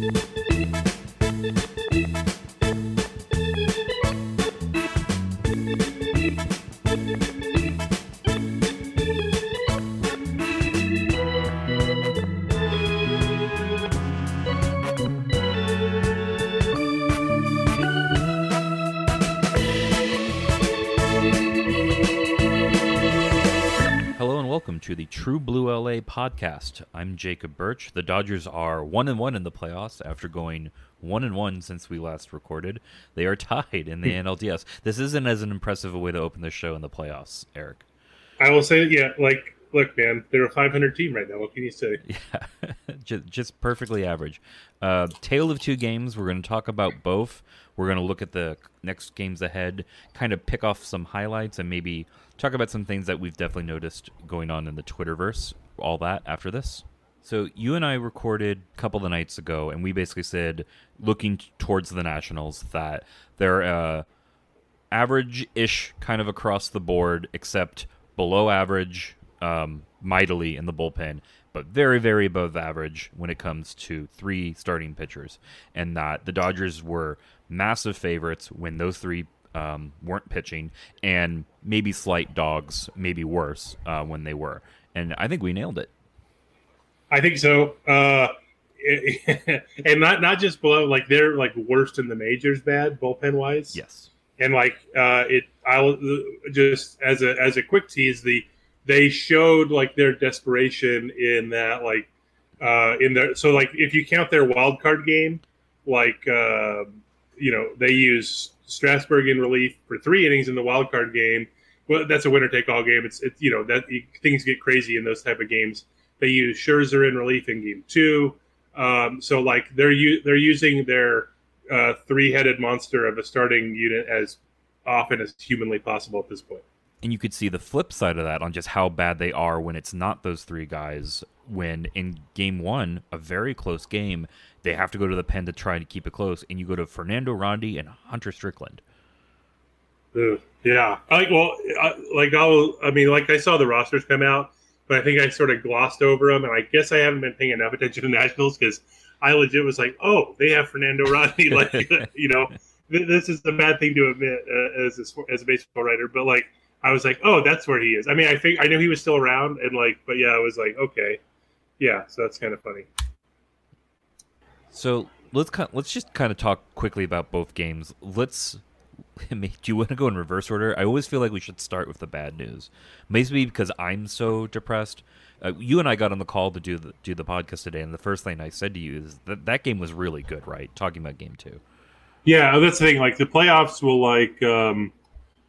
the True Podcast. I'm Jacob Burch. The Dodgers are one and one in the playoffs after going one and one since we last recorded. They are tied in the NLDS. This isn't as an impressive a way to open the show in the playoffs, Eric. I will say, yeah, like look, man, they're a 500 team right now. What can you say? Yeah, just, just perfectly average. Uh, tale of two games. We're going to talk about both. We're going to look at the next games ahead, kind of pick off some highlights, and maybe talk about some things that we've definitely noticed going on in the Twitterverse. All that after this. So you and I recorded a couple of nights ago, and we basically said, looking towards the Nationals, that they're uh, average-ish kind of across the board, except below average um, mightily in the bullpen, but very, very above average when it comes to three starting pitchers, and that the Dodgers were massive favorites when those three um, weren't pitching, and maybe slight dogs, maybe worse uh, when they were. And I think we nailed it. I think so. Uh, and not not just below, like they're like worst in the majors, bad bullpen wise. Yes. And like uh, it, I'll just as a as a quick tease, the they showed like their desperation in that like uh, in their so like if you count their wild card game, like uh, you know they use Strasburg in relief for three innings in the wild card game. Well, that's a winner take all game. It's it's you know that things get crazy in those type of games. They use Scherzer in relief in game two. Um, so like they're u- they're using their uh, three headed monster of a starting unit as often as humanly possible at this point. And you could see the flip side of that on just how bad they are when it's not those three guys. When in game one, a very close game, they have to go to the pen to try to keep it close, and you go to Fernando Rodney and Hunter Strickland. Yeah, like well, I, like I'll, I mean, like I saw the rosters come out, but I think I sort of glossed over them, and I guess I haven't been paying enough attention to Nationals because I legit was like, oh, they have Fernando Rodney, like you know, this is a bad thing to admit uh, as a, as a baseball writer, but like I was like, oh, that's where he is. I mean, I think I knew he was still around, and like, but yeah, I was like, okay, yeah, so that's kind of funny. So let's let's just kind of talk quickly about both games. Let's. Do you want to go in reverse order? I always feel like we should start with the bad news. Maybe because I'm so depressed. Uh, you and I got on the call to do the do the podcast today, and the first thing I said to you is that that game was really good, right? Talking about game two. Yeah, that's the thing. Like the playoffs will like um,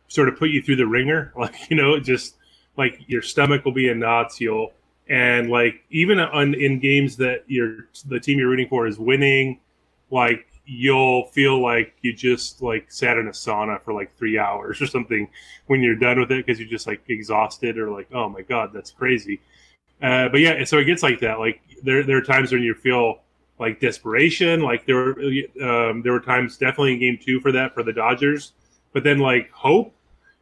sort of put you through the ringer. Like you know, just like your stomach will be in knots. You'll and like even on in games that you're the team you're rooting for is winning, like you'll feel like you just like sat in a sauna for like three hours or something when you're done with it because you're just like exhausted or like oh my god that's crazy. Uh, but yeah, so it gets like that. Like there there are times when you feel like desperation. Like there were um, there were times definitely in game two for that for the Dodgers, but then like hope,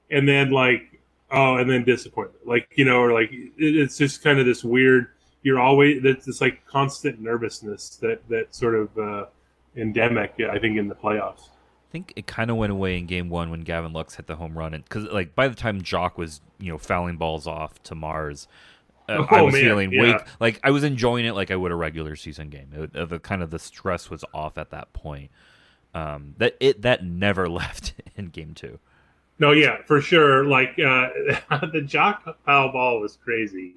and then like oh, and then disappointment. Like you know, or like it's just kind of this weird. You're always it's this like constant nervousness that that sort of uh, endemic. I think in the playoffs. I think it kind of went away in game one when Gavin Lux hit the home run, and because like by the time Joc was you know fouling balls off to Mars, uh, oh, I was man. feeling yeah. like I was enjoying it like I would a regular season game. It, uh, the kind of the stress was off at that point. Um, that it that never left in game two. No, yeah, for sure. Like uh, the Joc foul ball was crazy.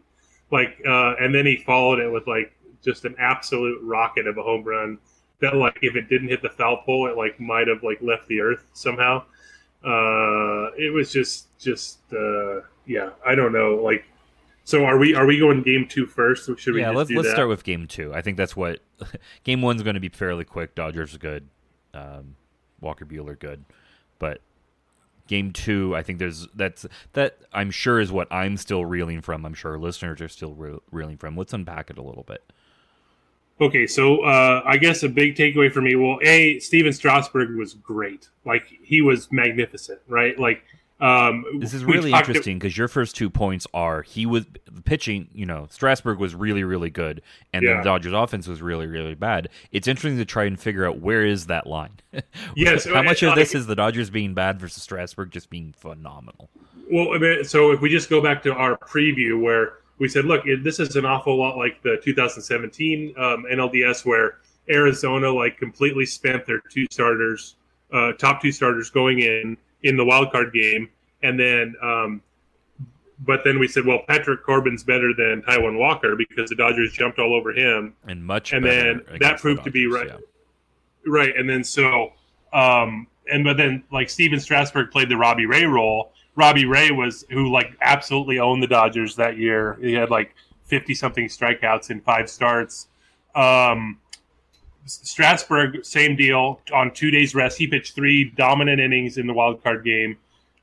Like, uh, and then he followed it with like just an absolute rocket of a home run that, like, if it didn't hit the foul pole, it like might have like left the earth somehow. Uh, it was just, just, uh, yeah, I don't know. Like, so are we? Are we going game two first? Should we? Yeah, let's let's that? start with game two. I think that's what game one's going to be fairly quick. Dodgers are good. Um, Walker Buehler good, but game two i think there's that's that i'm sure is what i'm still reeling from i'm sure listeners are still re- reeling from let's unpack it a little bit okay so uh, i guess a big takeaway for me well a stephen strasburg was great like he was magnificent right like Um, This is really interesting because your first two points are he was pitching. You know, Strasburg was really, really good, and Yeah. the Dodgers' offense was really, really bad. It's interesting to try and figure out where is that line. Yes, how much uh, of this is the Dodgers being bad versus Strasburg just being phenomenal? Well, I mean, so if we just go back to our preview where we said, look, it, this is an awful lot like the 2017 um, NLDS where Arizona like completely spent their two starters, uh, top two starters going in in the wild card game, and then, um, but then we said, well, Patrick Corbin's better than Taijuan Walker because the Dodgers jumped all over him, And much, And then that against the proved to be right. yeah. Right, and then so, um, and but then like Stephen Strasburg played the Robbie Ray role. Robbie Ray was who like absolutely owned the Dodgers that year. He had like fifty something strikeouts in five starts. Um, Strasburg, same deal on two days rest. He pitched three dominant innings in the wild card game,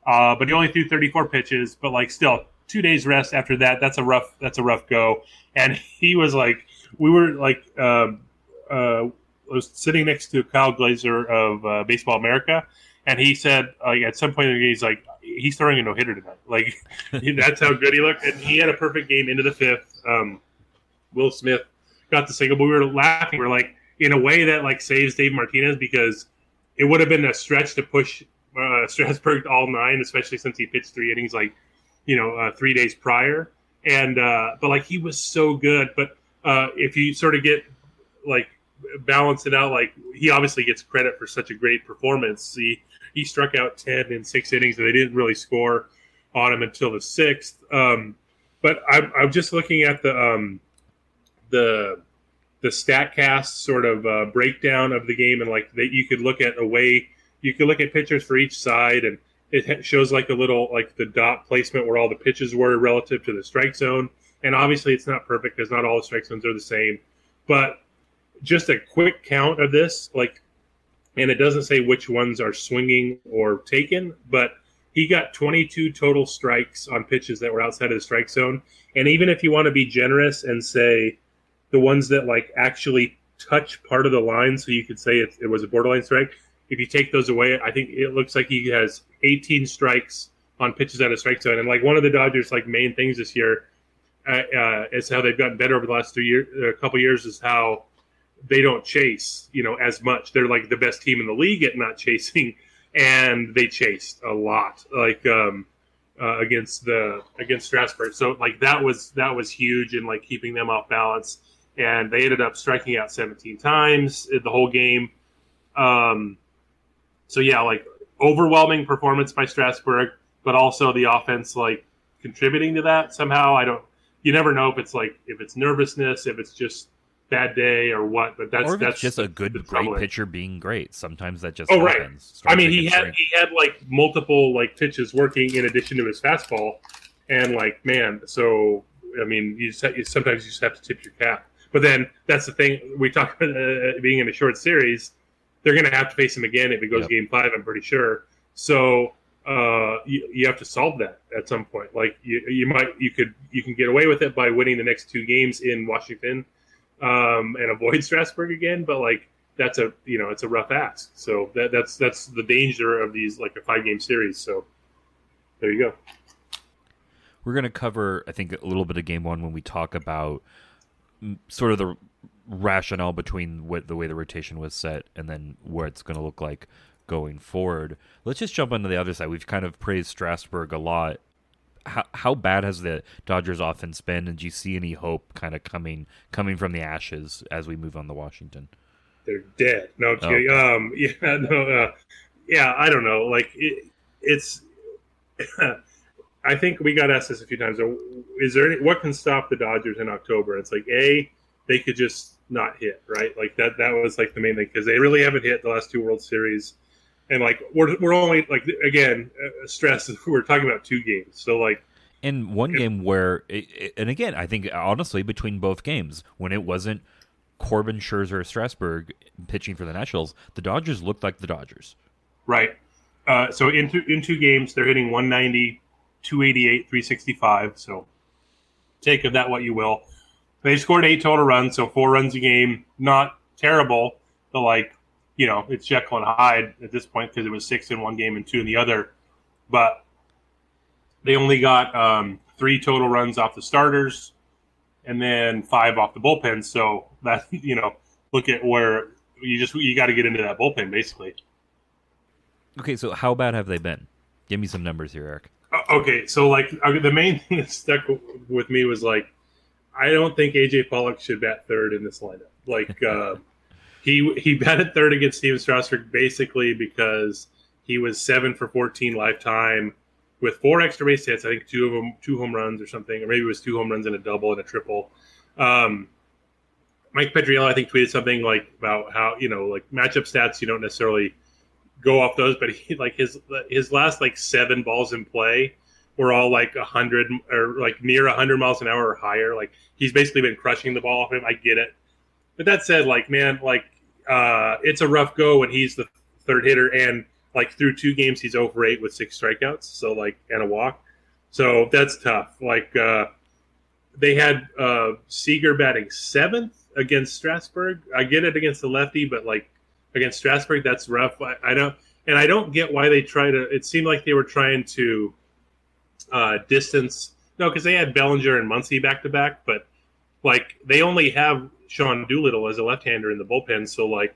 uh, but he only threw thirty four pitches. But like still, two days rest after that. That's a rough. That's a rough go. And he was like, we were like. Um, uh, was sitting next to Kyle Glaser of uh, Baseball America, and he said like at some point in the game he's like he's throwing a no hitter tonight. Like that's how good he looked, and he had a perfect game into the fifth. Um, Will Smith got the single, but we were laughing. We are like in a way that like saves Dave Martinez because it would have been a stretch to push uh, Strasburg all nine, especially since he pitched three innings like you know uh, three days prior. And uh, but like he was so good, but uh, if you sort of get like balance it out. Like he obviously gets credit for such a great performance. He he struck out ten in six innings, and they didn't really score on him until the sixth. Um, but I'm I'm just looking at the um, the the Statcast sort of uh, breakdown of the game, and like that you could look at a way you could look at pitchers for each side, and it shows like a little like the dot placement where all the pitches were relative to the strike zone. And obviously, it's not perfect because not all the strike zones are the same, but just a quick count of this, like, and it doesn't say which ones are swinging or taken, but he got 22 total strikes on pitches that were outside of the strike zone. And even if you want to be generous and say the ones that like actually touch part of the line, so you could say it, it was a borderline strike, if you take those away, I think it looks like he has 18 strikes on pitches out of strike zone. And like one of the Dodgers' like main things this year uh, uh, is how they've gotten better over the last two years, a couple years, is how they don't chase, you know, as much. They're like the best team in the league at not chasing, and they chased a lot, like um, uh, against the against Strasburg. So like that was that was huge in like keeping them off balance, and they ended up striking out 17 times the whole game. Um, so yeah, like overwhelming performance by Strasburg, but also the offense like contributing to that somehow. I don't. You never know if it's like if it's nervousness, if it's just bad day or what. But that's that's just a good, great trouble. pitcher being great. Sometimes that just Oh, right. happens. I mean, he had against he had like multiple like pitches working in addition to his fastball, and like man, so I mean, you, just, you sometimes you just have to tip your cap. But then that's the thing we talk about uh, being in a short series. They're going to have to face him again if it goes Yep. game five. I'm pretty sure. So uh, you, you have to solve that at some point. Like you, you might you could you can get away with it by winning the next two games in Washington um, and avoid Strasburg again. But like that's a you know it's a rough ask. So that that's that's the danger of these like a five game series. So there you go. We're going to cover, I think, a little bit of game one when we talk about sort of the rationale between what the way the rotation was set and then what it's going to look like going forward. Let's just jump onto the other side. We've kind of praised Strasburg a lot. How, how bad has the Dodgers offense been, and do you see any hope kind of coming coming from the ashes as we move on to Washington? They're dead. No, Oh. um, yeah, no, uh, yeah, I don't know. Like it, it's. I think we got asked this a few times. Is there any, what can stop the Dodgers in October? It's like a they could just not hit right. Like that. That was like the main thing because they really haven't hit the last two World Series, and like we're we're only like again uh, stress. We're talking about two games, so like In one Yep. game where, it, it- and again, I think honestly between both games, when it wasn't Corbin, Scherzer, Strasburg pitching for the Nationals, the Dodgers looked like the Dodgers. Right. Uh, so in two, in two games, they're hitting 190, 288, 365. So take of that what you will. They scored eight total runs, so four runs a game. Not terrible, but like, you know, it's Jekyll and Hyde at this point because it was six in one game and two in the other. But they only got um, three total runs off the starters, and then five off the bullpen. So that you know, look at where you just you got to get into that bullpen basically. Okay, so how bad have they been? Give me some numbers here, Eric. Uh, okay, so like uh, the main thing that stuck with me was like, I don't think AJ Pollock should bat third in this lineup. Like, uh, he he batted third against Stephen Strasburg basically because he was seven for fourteen lifetime with four extra base hits. I think two of them, two home runs or something, or maybe it was two home runs and a double and a triple. Um, Mike Petriello, I think, tweeted something like about how you know like matchup stats. You don't necessarily go off those, but he like his his last like seven balls in play were all like a hundred or like near a hundred miles an hour or higher. Like he's basically been crushing the ball off him. I get it, but that said, like man, like uh, it's a rough go when he's the third hitter and like through two games he's over eight with six strikeouts, so like and a walk. So that's tough. Like uh, they had uh, Seager batting seventh against Strasburg. I get it against the lefty, but like against Strasburg, that's rough. I, I don't, and I don't get why they try to. It seemed like they were trying to uh, distance. No, because they had Bellinger and Muncy back to back, but like they only have Sean Doolittle as a left-hander in the bullpen, so like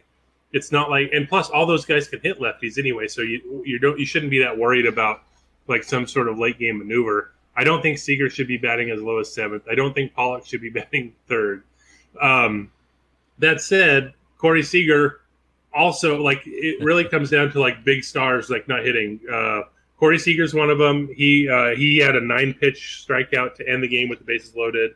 it's not like. And plus, all those guys can hit lefties anyway, so you you don't you shouldn't be that worried about like some sort of late game maneuver. I don't think Seager should be batting as low as seventh. I don't think Pollock should be batting third. Um, that said, Corey Seager also like it really comes down to like big stars like not hitting. Uh, Corey Seager's one of them. He uh, he had a nine pitch strikeout to end the game with the bases loaded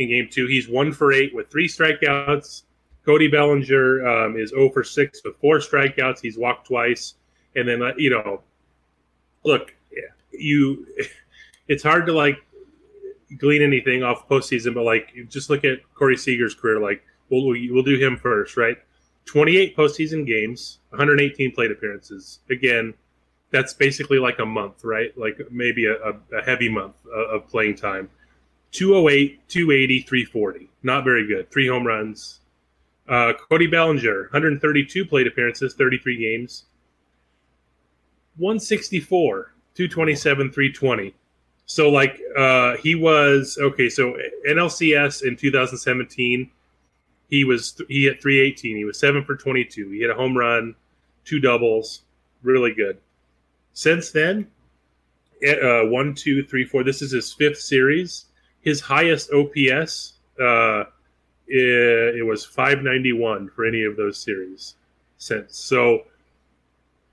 in game two. He's one for eight with three strikeouts. Cody Bellinger um, is 0 for 6 with four strikeouts. He's walked twice. And then, uh, you know, look, you, it's hard to like glean anything off postseason, but like just look at Corey Seager's career. Like, we'll, we'll do him first, right? 28 postseason games, 118 plate appearances. Again, that's basically like a month, right? Like maybe a, a heavy month of playing time. 208, 280, 340. Not very good. Three home runs. Uh, Cody Bellinger, 132 plate appearances, 33 games. 164, 227, 320. So, like, uh, he was okay. So, NLCS in 2017, he was he hit 318. He was seven for 22. He hit a home run, two doubles, really good. Since then, uh, one, two, three, four. This is his fifth series. His highest OPS, uh, it, it was 591 for any of those series since. So,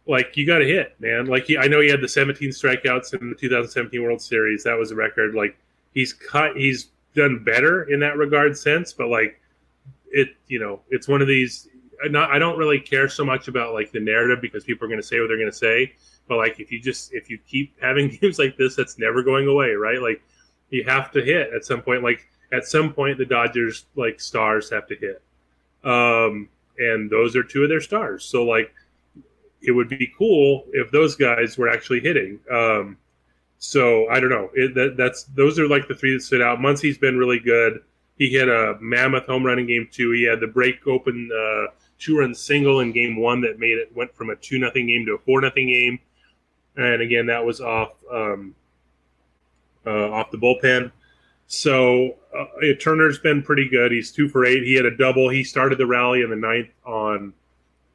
like, you got to hit, man. Like, he, I know he had the 17 strikeouts in the 2017 World Series. That was a record. Like, he's cut. He's done better in that regard since, but like it you know it's one of these not I don't really care so much about like the narrative because people are going to say what they're going to say but like if you just if you keep having games like this that's never going away right like you have to hit at some point. Like at some point the Dodgers like stars have to hit. Um and those are two of their stars. So like it would be cool if those guys were actually hitting. Um so I don't know. It, that, that's those are like the three that stood out. Muncy's been really good. He hit a mammoth home run in game two. He had the break open uh, two run single in game one that made it went from a two nothing game to a four nothing game. And again, that was off um, uh, off the bullpen. So uh, Turner's been pretty good. He's two for eight. He had a double. He started the rally in the ninth on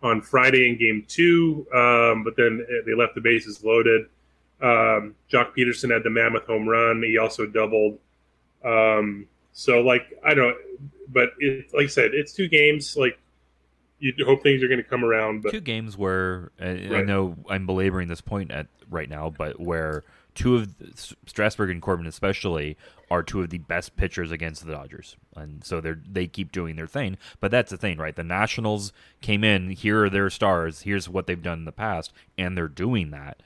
on Friday in game two, um, but then they left the bases loaded. Um, Joc Pederson had the mammoth home run. He also doubled. Um, so like I don't, but it, like I said, it's two games. Like you hope things are going to come around. But two games where uh, right. I know I'm belaboring this point at right now, but where two of Strasburg and Corbin especially are two of the best pitchers against the Dodgers, and so they they keep doing their thing. But that's the thing, right? The Nationals came in. Here are their stars. Here's what they've done in the past, and they're doing that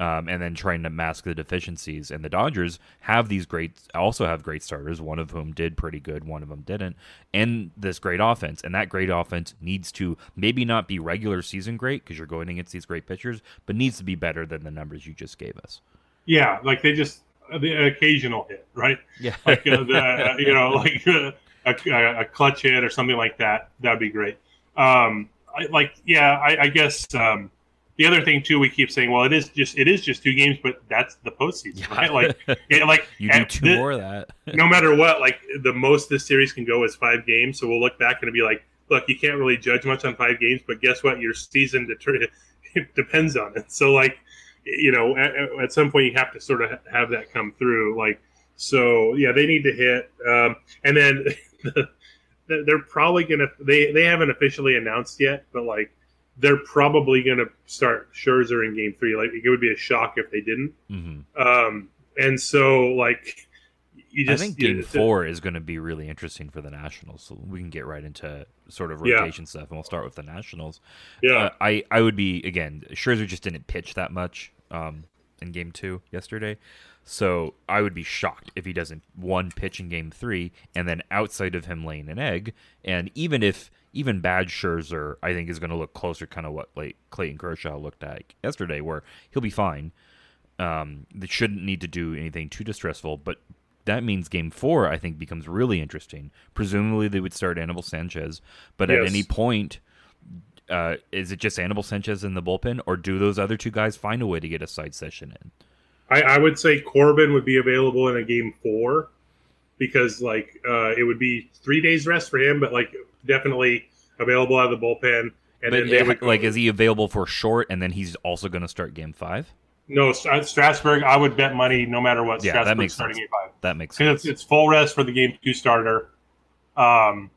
um, and then trying to mask the deficiencies. And the Dodgers have these great, also have great starters, one of whom did pretty good, one of them didn't, and this great offense. And that great offense needs to maybe not be regular season great because you're going against these great pitchers, but needs to be better than the numbers you just gave us. Yeah, like they just the occasional hit, right? Yeah, like uh, the you know like uh, a, a, clutch hit or something like that. That'd be great. Um, I, like yeah, I, I guess. Um, the other thing too, we keep saying, well, it is just it is just two games, but that's the postseason, Yeah. right? Like, it, like You do two the- more of that. no matter what, like the most this series can go is five games. So we'll look back and be like, look, you can't really judge much on five games, but guess what? Your season deter- depends on it. So like, you know, at, at some point you have to sort of have that come through. Like, so yeah, they need to hit, um, and then they're probably gonna. They they haven't officially announced yet, but like. They're probably going to start Scherzer in Game Three. Like it would be a shock if they didn't. hmm Um, and so, like, you I just think you- Game Four is going to be really interesting for the Nationals, so we can get right into sort of Yeah. rotation stuff, and we'll start with the Nationals. Yeah, Uh, I I would be again. Scherzer just didn't pitch that much um, in Game Two yesterday, so I would be shocked if he doesn't one pitch in Game Three, and then outside of him laying an egg, and even if even bad Scherzer, I think is going to look closer, kind of what like Clayton Kershaw looked at yesterday, where he'll be fine. Um, they shouldn't need to do anything too distressful, but that means game four, I think, becomes really interesting. Presumably, they would start Anibal Sanchez, but at any point, uh, is it just Anibal Sanchez in the bullpen, or do those other two guys find a way to get a side session in? I, I would say Corbin would be available in a game four because like uh, it would be three days rest for him, but like definitely available out of the bullpen. And but then they uh, would like, is he available for short, and then he's also going to start game five? No Stra- Strasburg. I would bet money no matter what. Yeah, that makes starting sense. game five That makes sense. it's, it's full rest for the game two starter. Um,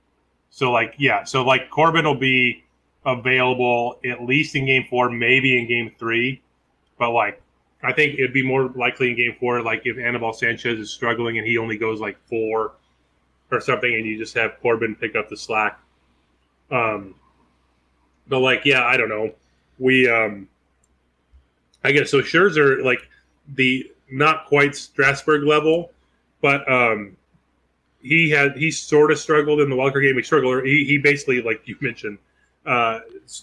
so like yeah, so like Corbin will be available at least in game four, maybe in game three, but like I think it'd be more likely in game four, like if Anibal Sanchez is struggling and he only goes like four or something, and you just have Corbin pick up the slack. Um, but like yeah, I don't know. We um, I guess so. Scherzer like the not quite Strasburg level, but um, he had he sort of struggled in the Walker game. He struggled. He, he basically, like you mentioned, uh,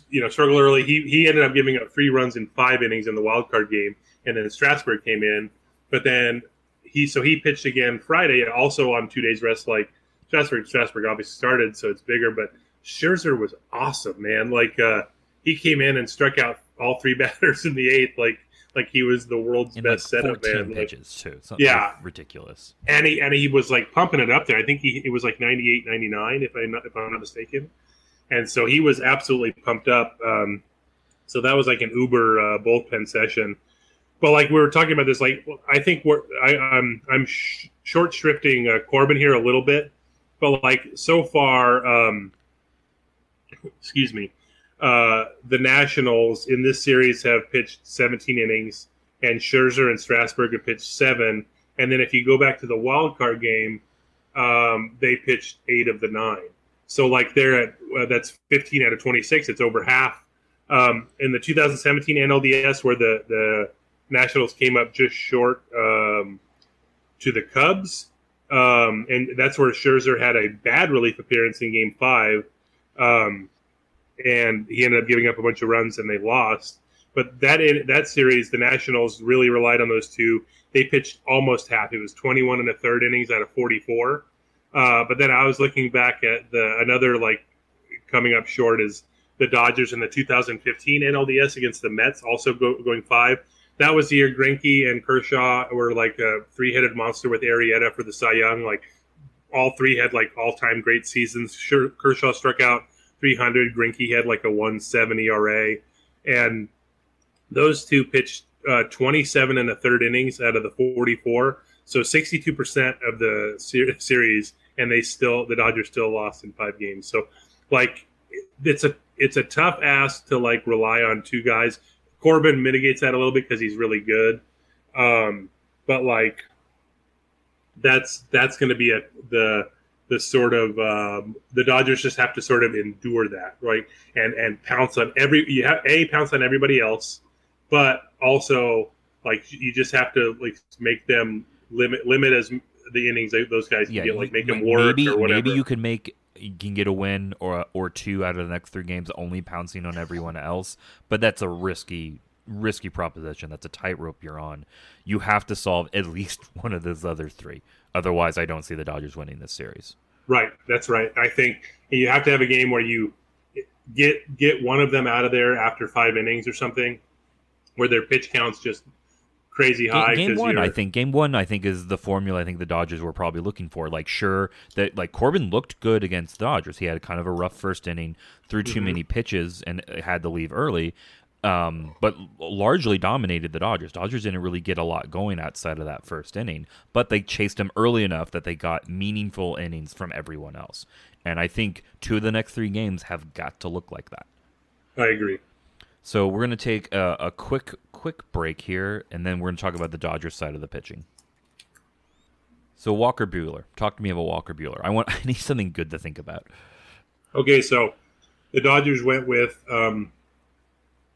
you know, struggled early. He he ended up giving up three runs in five innings in the wild card game, and then Strasburg came in. But then he so he pitched again Friday, also on two days rest. Like Strasburg, Strasburg obviously started, so it's bigger. But Scherzer was awesome, man. Like uh, he came in and struck out all three batters in the eighth, like like he was the world's In like best setup 14 man. Like, pitches too. Something Yeah. ridiculous. and he and he was like pumping it up there. I think he it was like 98, 99, if I'm not if I'm not mistaken. And so he was absolutely pumped up. Um, so that was like an Uber uh, bullpen session. But like we were talking about this, like I think we're I, I'm I'm sh- short shrifting uh, Corbin here a little bit, but like so far, um, excuse me, uh, the Nationals in this series have pitched 17 innings, and Scherzer and Strasburg have pitched seven. And then if you go back to the wild card game, um, they pitched eight of the nine. So like they're at uh, that's 15 out of 26. It's over half. Um, in the 2017 NLDS, where the the Nationals came up just short um, to the Cubs, um, and that's where Scherzer had a bad relief appearance in Game Five, um, and he ended up giving up a bunch of runs and they lost. But that in, that series, the Nationals really relied on those two. They pitched almost half. It was 21 and a third innings out of 44. Uh, but then I was looking back at the another like coming up short is the Dodgers in the 2015 NLDS against the Mets, also go, going five. That was the year Greinke and Kershaw were like a three-headed monster with Arrieta for the Cy Young. Like all three had like all-time great seasons. Sure, Kershaw struck out 300. Greinke had like a 170 ERA, and those two pitched uh, 27 and a third innings out of the 44. So 62% of the ser- series, and they still the Dodgers still lost in five games. So like it's a it's a tough ask to like rely on two guys. Corbin mitigates that a little bit because he's really good, um, but like that's that's going to be a the the sort of um, the Dodgers just have to sort of endure that right and and pounce on every you have a pounce on everybody else, but also like you just have to like make them limit limit as the innings that those guys Yeah, get, like make them work maybe, or whatever. Maybe you can make you can get a win or or two out of the next three games, only pouncing on everyone else. But that's a risky risky proposition. That's a tightrope you're on. You have to solve at least one of those other three. Otherwise, I don't see the Dodgers winning this series. Right, that's right. I think you have to have a game where you get get one of them out of there after five innings or something, where their pitch counts just crazy high. Game, game one, I think. Game one, I think, is the formula I think the Dodgers were probably looking for. Like, sure that like Corbin looked good against the Dodgers. He had kind of a rough first inning, threw Mm-hmm. too many pitches, and had to leave early. Um, but largely dominated the Dodgers. Dodgers didn't really get a lot going outside of that first inning, but they chased him early enough that they got meaningful innings from everyone else. And I think two of the next three games have got to look like that. I agree. So we're going to take a, a quick quick break here, and then we're going to talk about the Dodgers side of the pitching. So Walker Buehler, talk to me about Walker Buehler. I want I need something good to think about. Okay, so the Dodgers went with. Um,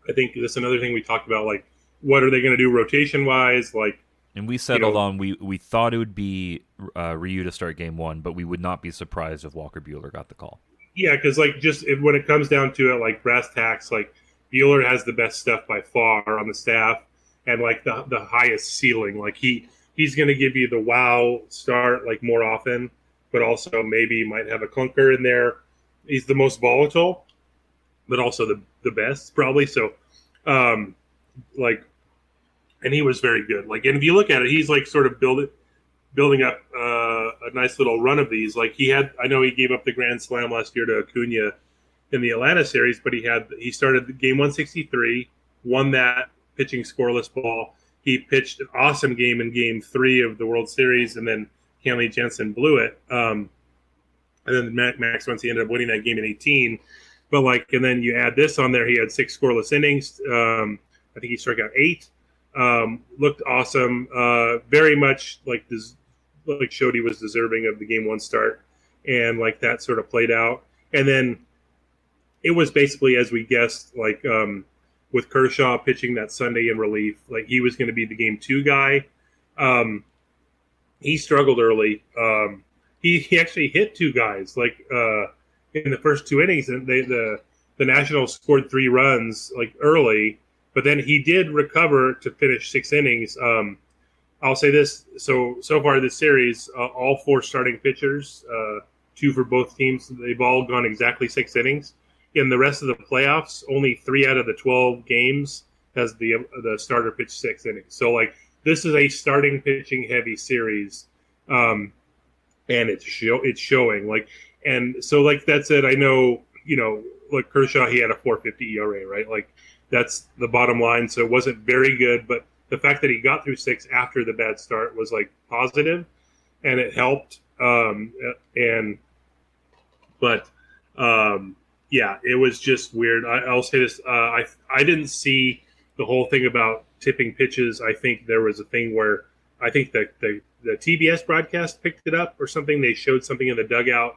I think that's another thing we talked about. Like, what are they going to do rotation wise? Like, And we settled know- on we we thought it would be uh, Ryu to start game one, but we would not be surprised if Walker Buehler got the call. yeah, because like just if, when it comes down to it, like brass tacks, like Buehler has the best stuff by far on the staff, and like the the highest ceiling. Like he he's going to give you the wow start like more often, but also maybe might have a clunker in there. He's the most volatile, but also the the best probably. So, um, like, and he was very good. Like, and if you look at it, he's like sort of build it, building up uh, a nice little run of these. Like he had, I know he gave up the grand slam last year to Acuna in the Atlanta series, but he had he started game 163, won that pitching scoreless ball. He pitched an awesome game in Game Three of the World Series, and then Kenley Jansen blew it. Um, and then Max, Max Muncy ended up winning that game in 18. But like, and then you add this on there, he had six scoreless innings. Um, I think he struck out eight. Um, looked awesome. Uh, very much like this, like showed he was deserving of the game one start, and like that sort of played out. And then it was basically as we guessed, like um, with Kershaw pitching that Sunday in relief, like he was going to be the game two guy. Um, he struggled early. Um, he, he actually hit two guys like uh, in the first two innings, and they, the the Nationals scored three runs like early, but then he did recover to finish six innings. Um, I'll say this: so so far this series, uh, all four starting pitchers, uh, two for both teams, they've all gone exactly six innings. In the rest of the playoffs, only three out of the twelve games has the the starter pitched six innings. So like this is a starting pitching heavy series, um, and it's show it's showing like and so like that said, I know you know like Kershaw he had a 450 ERA right like that's the bottom line. So it wasn't very good, but the fact that he got through six after the bad start was like positive, and it helped. Um, and but um, yeah, it was just weird. I, I'll say this: uh, I I didn't see the whole thing about tipping pitches. I think there was a thing where I think the the, the TBS broadcast picked it up or something. They showed something in the dugout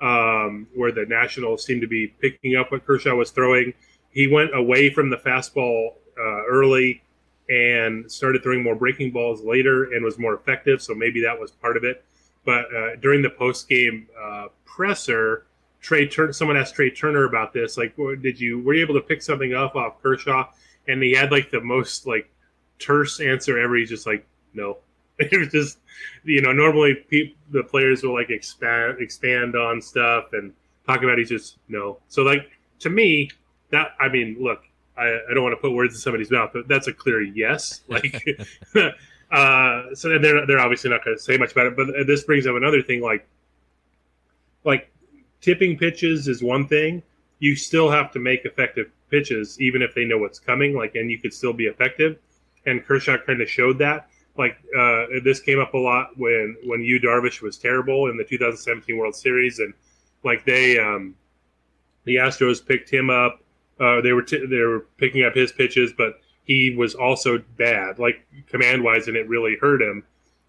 um, where the Nationals seemed to be picking up what Kershaw was throwing. He went away from the fastball uh, early and started throwing more breaking balls later and was more effective. So maybe that was part of it. But uh, during the post game uh, presser, Trey Turner, someone asked Trey Turner about this. Like, did you were you able to pick something up off Kershaw? And he had like the most like terse answer ever. He's just like, no. It was just, you know, normally pe- the players will like expand expand on stuff and talk about. He's just no. So like to me, that I mean, look, I, I don't want to put words in somebody's mouth, but that's a clear yes. Like, uh, so they're they're obviously not going to say much about it. But this brings up another thing, like, like tipping pitches is one thing. You still have to make effective pitches, even if they know what's coming. Like, and you could still be effective. And Kershaw kind of showed that. Like, uh, this came up a lot when when Yu Darvish was terrible in the 2017 World Series, and like they, um, the Astros picked him up. Uh, they were t- they were picking up his pitches, but he was also bad, like command wise, and it really hurt him.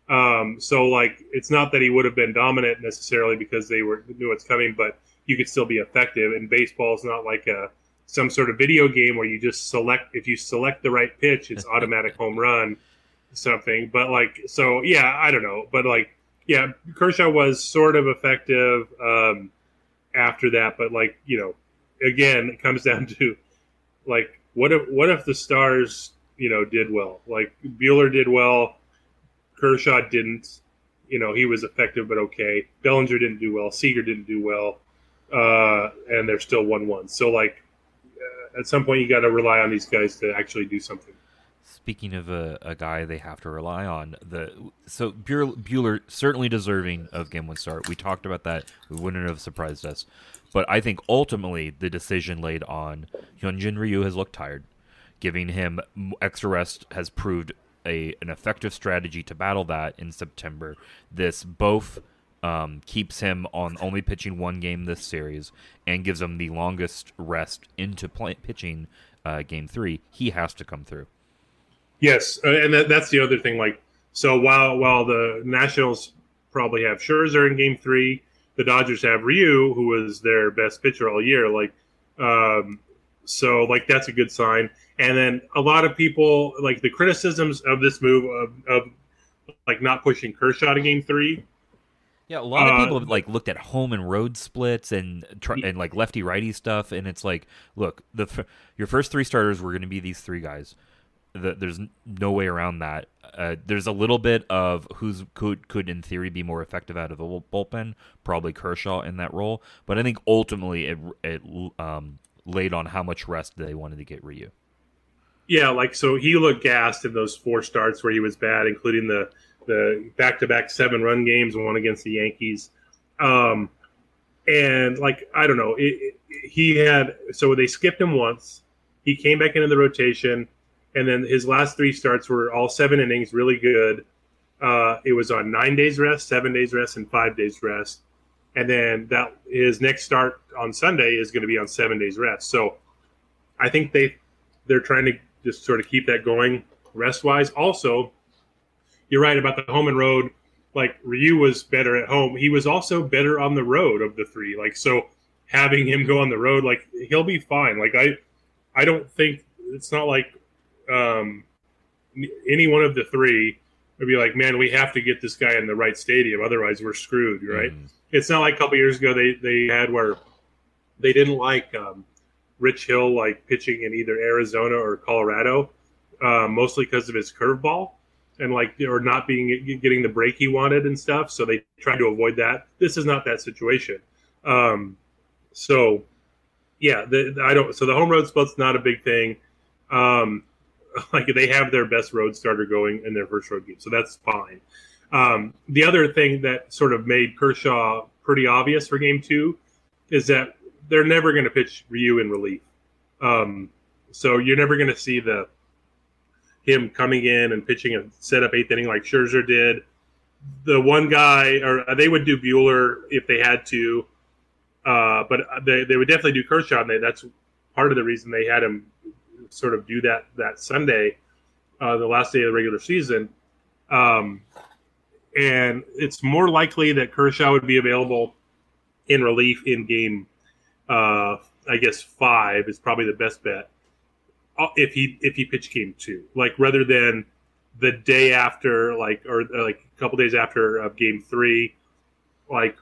Um, so like it's not that he would have been dominant necessarily because they were knew what's coming, but you could still be effective. And baseball is not like a some sort of video game where you just select if you select the right pitch, it's automatic home run, something. But like so, yeah, I don't know, but like yeah, Kershaw was sort of effective um, after that, but like you know, again, it comes down to like what if what if the stars you know did well, like Buehler did well. Kershaw didn't. You know, he was effective but okay. Bellinger didn't do well. Seager didn't do well, uh, and they're still one-one. So, like, uh, at some point, you got to rely on these guys to actually do something. Speaking of a, a guy they have to rely on, the so Buehler, certainly deserving of game one start. We talked about that. We wouldn't have surprised us, but I think ultimately the decision laid on Hyunjin Ryu has looked tired. Giving him extra rest has proved a an effective strategy to battle that in September. This both um, keeps him on only pitching one game this series and gives him the longest rest into play, pitching uh, game three. He has to come through. Yes, uh, and that, that's the other thing. Like, so while while the Nationals probably have Scherzer in game three, the Dodgers have Ryu, who was their best pitcher all year. Like, um, so like that's a good sign. And then a lot of people like the criticisms of this move of, of like not pushing Kershaw to game three. Yeah, a lot of people uh, have like looked at home and road splits and and like lefty righty stuff, and it's like, look, the your first three starters were going to be these three guys. The, there's no way around that. Uh, there's a little bit of who's could could in theory be more effective out of the bullpen, probably Kershaw in that role. But I think ultimately it it um, laid on how much rest they wanted to get Ryu. Yeah, like so he looked gassed in those four starts where he was bad, including the the back to back seven run games, one against the Yankees. Um, and like I don't know, it, it, he had so they skipped him once. He came back into the rotation, and then his last three starts were all seven innings, really good. Uh, it was on nine days rest, seven days rest, and five days rest and then that his next start on Sunday is going to be on seven days rest. So I think they they're trying to just sort of keep that going rest wise. Also, you're right about the home and road. Like Ryu was better at home. He was also better on the road of the three. Like so, having him go on the road, like he'll be fine. Like I, I don't think it's not like um, any one of the three would be like, man, we have to get this guy in the right stadium, otherwise we're screwed, right? Mm it's not like a couple years ago they they had where they didn't like um, Rich Hill like pitching in either Arizona or Colorado, uh, mostly because of his curveball and like or not being getting the break he wanted and stuff. So they tried to avoid that. This is not that situation. Um, so yeah, the, I don't. So the home road split's not a big thing. Um, like they have their best road starter going in their first road game, so that's fine. Um, the other thing that sort of made Kershaw pretty obvious for game two is that they're never going to pitch Ryu in relief. Um, so you're never going to see the him coming in and pitching a set up eighth inning like Scherzer did. The one guy, or they would do Buehler if they had to, uh, but they, they would definitely do Kershaw. And they, that's part of the reason they had him sort of do that that Sunday, uh, the last day of the regular season. Um, and it's more likely that Kershaw would be available in relief in game. Uh, I guess five is probably the best bet uh, if he if he pitched game two, like rather than the day after, like or, or like a couple days after of game three. Like,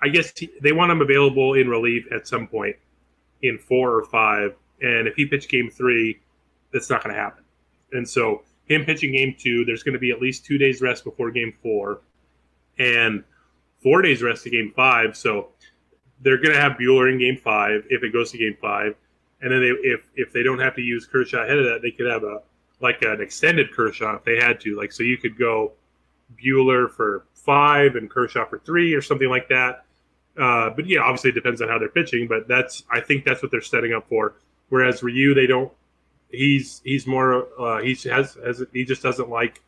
I guess he, they want him available in relief at some point in four or five, and if he pitched game three, that's not going to happen. And so him pitching game two. There's going to be at least two days rest before game four, and four days rest to game five. So they're going to have Buehler in game five if it goes to game five, and then they, if if they don't have to use Kershaw ahead of that, they could have a like an extended Kershaw if they had to. Like so, you could go Buehler for five and Kershaw for three or something like that. Uh, but yeah, obviously it depends on how they're pitching. But that's I think that's what they're setting up for. Whereas Ryu, they don't he's he's more uh, he has, has he just doesn't like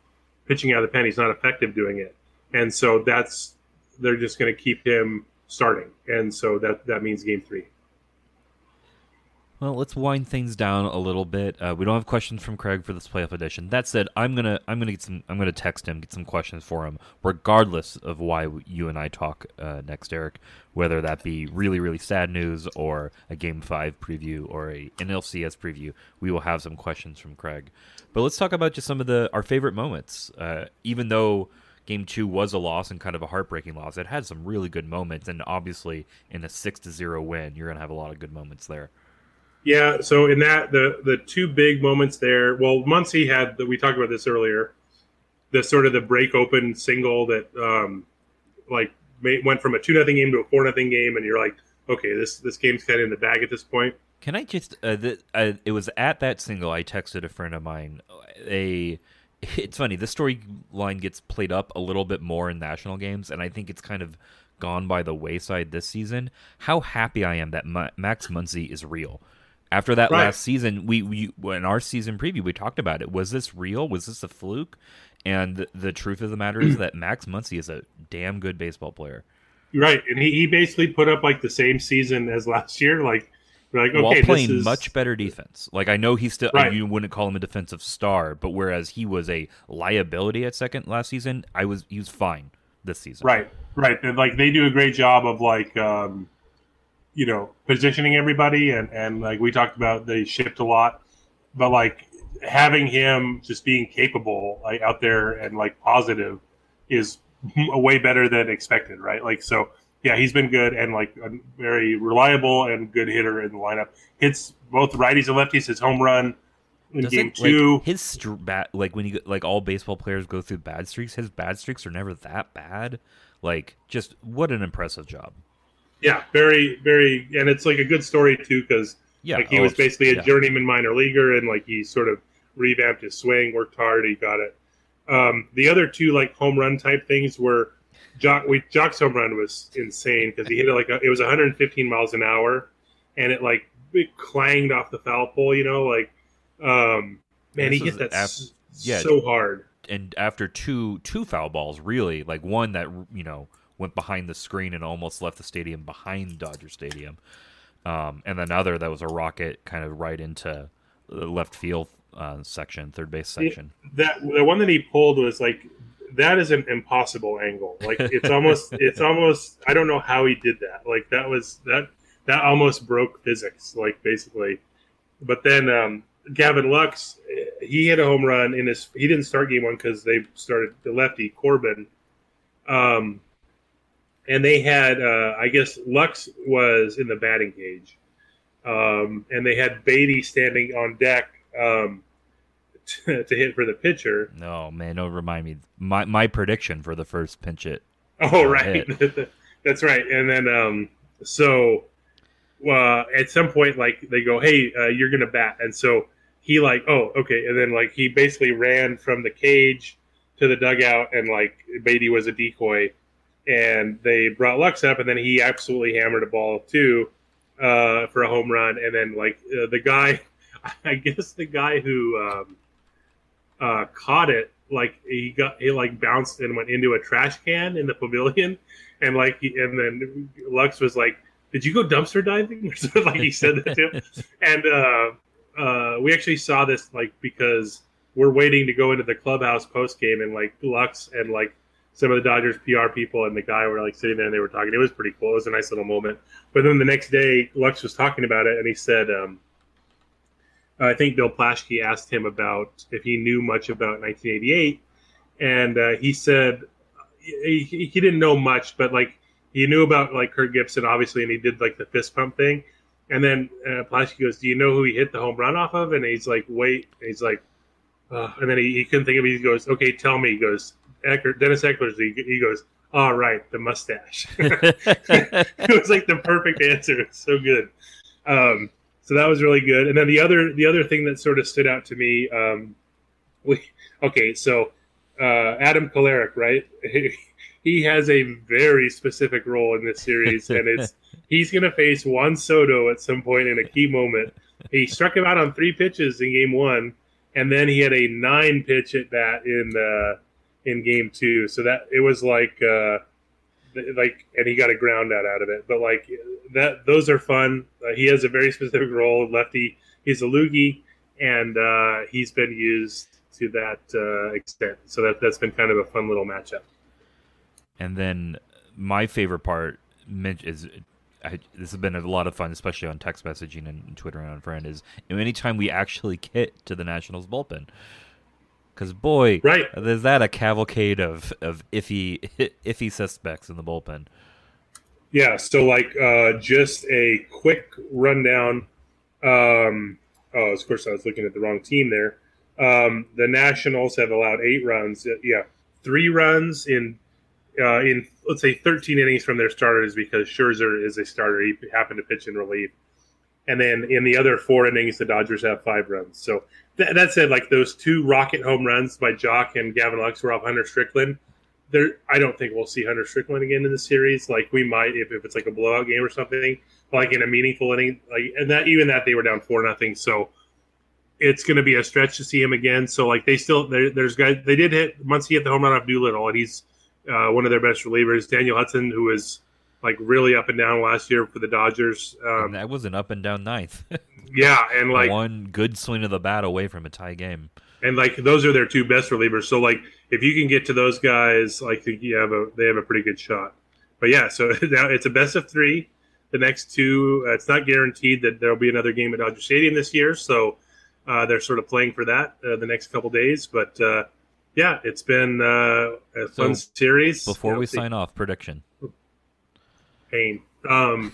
pitching out of the pen. He's not effective doing it, and so that's they're just going to keep him starting, and so that that means game three. Well, let's wind things down a little bit. Uh, we don't have questions from Craig for this playoff edition. That said, I'm gonna I'm gonna get some I'm gonna text him, get some questions for him, regardless of why you and I talk uh, next, Eric. Whether that be really really sad news or a Game Five preview or a NLCS preview, we will have some questions from Craig. But let's talk about just some of the our favorite moments. Uh, even though Game Two was a loss and kind of a heartbreaking loss, it had some really good moments, and obviously in a six to zero win, you're gonna have a lot of good moments there. Yeah, so in that the the two big moments there, well, Muncy had that we talked about this earlier, the sort of the break open single that um, like went from a two nothing game to a four nothing game, and you're like, okay, this this game's kind of in the bag at this point. Can I just? Uh, the, uh, it was at that single I texted a friend of mine. A, it's funny. This storyline gets played up a little bit more in national games, and I think it's kind of gone by the wayside this season. How happy I am that Ma- Max Muncy is real. After that Right. last season, we, we in our season preview we talked about it. Was this real? Was this a fluke? And the, the truth of the matter is that Max Muncy is a damn good baseball player. Right, and he, he basically put up like the same season as last year. Like, like okay, while this playing is much better defense. Like I know he's still Right. you wouldn't call him a defensive star, but whereas he was a liability at second last season, I was he was fine this season. right, right. And like they do a great job of like, um, you know, positioning everybody, and and like we talked about, they shipped a lot, but like having him just being capable like out there and like positive is way better than expected, right? Like so. Yeah, he's been good and like a very reliable and good hitter in the lineup. Hits both righties and lefties. His home run in Doesn't, game like, two. his str- like when you like all baseball players go through bad streaks, his bad streaks are never that bad. Like just what an impressive job. Yeah, very, very, and it's like a good story too because Yeah, like he oh, was basically a yeah. journeyman minor leaguer, and like he sort of revamped his swing, worked hard, he got it. Um, the other two like home run type things were Joc. We Joc's home run was insane because he hit it like a, it was 115 miles an hour, and it like it clanged off the foul pole. You know, like um, man, This he hit that af- s- yeah. so hard. and after two two foul balls, really, like one that you know went behind the screen and almost left the stadium behind Dodger Stadium, um, and another that was a rocket kind of right into the left field uh, section, third base section. that the one that he pulled was like that is an impossible angle. Like it's almost it's almost I don't know how he did that. Like that was that that almost broke physics. Like basically, but then um, Gavin Lux he hit a home run in his. He didn't start game one because they started the lefty Corbin. Um, and they had uh, I guess Lux was in the batting cage, um, and they had Beaty standing on deck. Um, to, to hit for the pitcher. No man, don't remind me. My my prediction for the first pinch hit. Oh, right. That's right. And then, um, so uh, at some point, like they go, "Hey, uh, you're gonna bat," and so he like, "Oh, okay." And then like he basically ran from the cage to the dugout, and like Beaty was a decoy, and they brought Lux up, and then he absolutely hammered a ball too uh, for a home run, and then like uh, the guy, I guess the guy who um, uh, caught it like he got he like bounced and went into a trash can in the pavilion. And like he, and then Lux was like did you go dumpster diving? Or something like he said that to him. And uh uh we actually saw this like because we're waiting to go into the clubhouse post game and like Lux and like some of the Dodgers PR people and the guy were like sitting there and they were talking. It was pretty cool. It was a nice little moment. But then the next day, Lux was talking about it and he said, um, I think Bill Plaschke asked him about if he knew much about 1988, and uh, he said he, he didn't know much, but like he knew about like Kirk Gibson, obviously, and he did like the fist pump thing. And then uh, Plaschke goes, "Do you know who he hit the home run off of?" And he's like, "Wait," and he's like, and then he, he couldn't think of it. He goes, "Okay, tell me." He goes, "Dennis Eckersley." He, he goes, "All right, the mustache." it was like the perfect answer. It's so good. Um, so that was really good. And then the other the other thing that sort of stood out to me, um, we okay, so uh, Adam Kolarek, right? he has a very specific role in this series, and it's he's going to face Juan Soto at some point in a key moment. He struck him out on three pitches in game one, and then he had a nine pitch at bat in uh, in game two. So that it was like. Uh, like and he got a ground out out of it but like that those are fun uh, he has a very specific role lefty he's a loogie and uh, he's been used to that uh, extent so that that's been kind of a fun little matchup And then my favorite part is I, this has been a lot of fun, especially on text messaging and Twitter and on friend. Is anytime we actually get to the Nationals bullpen, because boy, Right. is that a cavalcade of of iffy iffy suspects in the bullpen. yeah so like uh, just a quick rundown um, oh of course i was looking at the wrong team there um, the nationals have allowed eight runs Uh, yeah three runs in uh, in let's say 13 innings from their starters because Scherzer is a starter. He happened to pitch in relief, and then in the other four innings, the Dodgers have five runs. So th- that said, like those two rocket home runs by Joc and Gavin Lux were off Hunter Strickland. There, I don't think we'll see Hunter Strickland again in the series. Like we might if, if it's like a blowout game or something, like in a meaningful inning. Like and that even that they were down four nothing. So it's going to be a stretch to see him again. So like they still there's guys they did hit once he hit the home run off Doolittle and he's uh, one of their best relievers. Daniel Hudson, who is like really up and down last year for the Dodgers. Um, that was an up and down ninth. yeah, and like one good swing of the bat away from a tie game. And like those are their two best relievers. So like if you can get to those guys, like you have a they have a pretty good shot. But yeah, so now it's a best of three. The next two, uh, it's not guaranteed that there'll be another game at Dodger Stadium this year. So uh, they're sort of playing for that uh, the next couple days. But uh, yeah, it's been uh, a So, fun series. Before Yeah, we sign off, prediction. Pain. Um,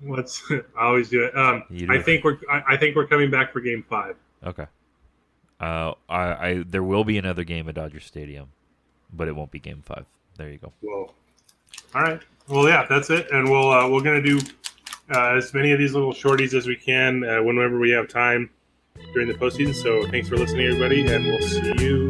what's I always do it. Um, do. I think we're I, I think we're coming back for Game Five. Okay. Uh, I, I there will be another game at Dodger Stadium, but it won't be Game Five. There you go. Whoa. All right. Well, yeah, that's it, and we'll uh, we're gonna do uh, as many of these little shorties as we can uh, whenever we have time during the postseason. So thanks for listening, everybody, and we'll see you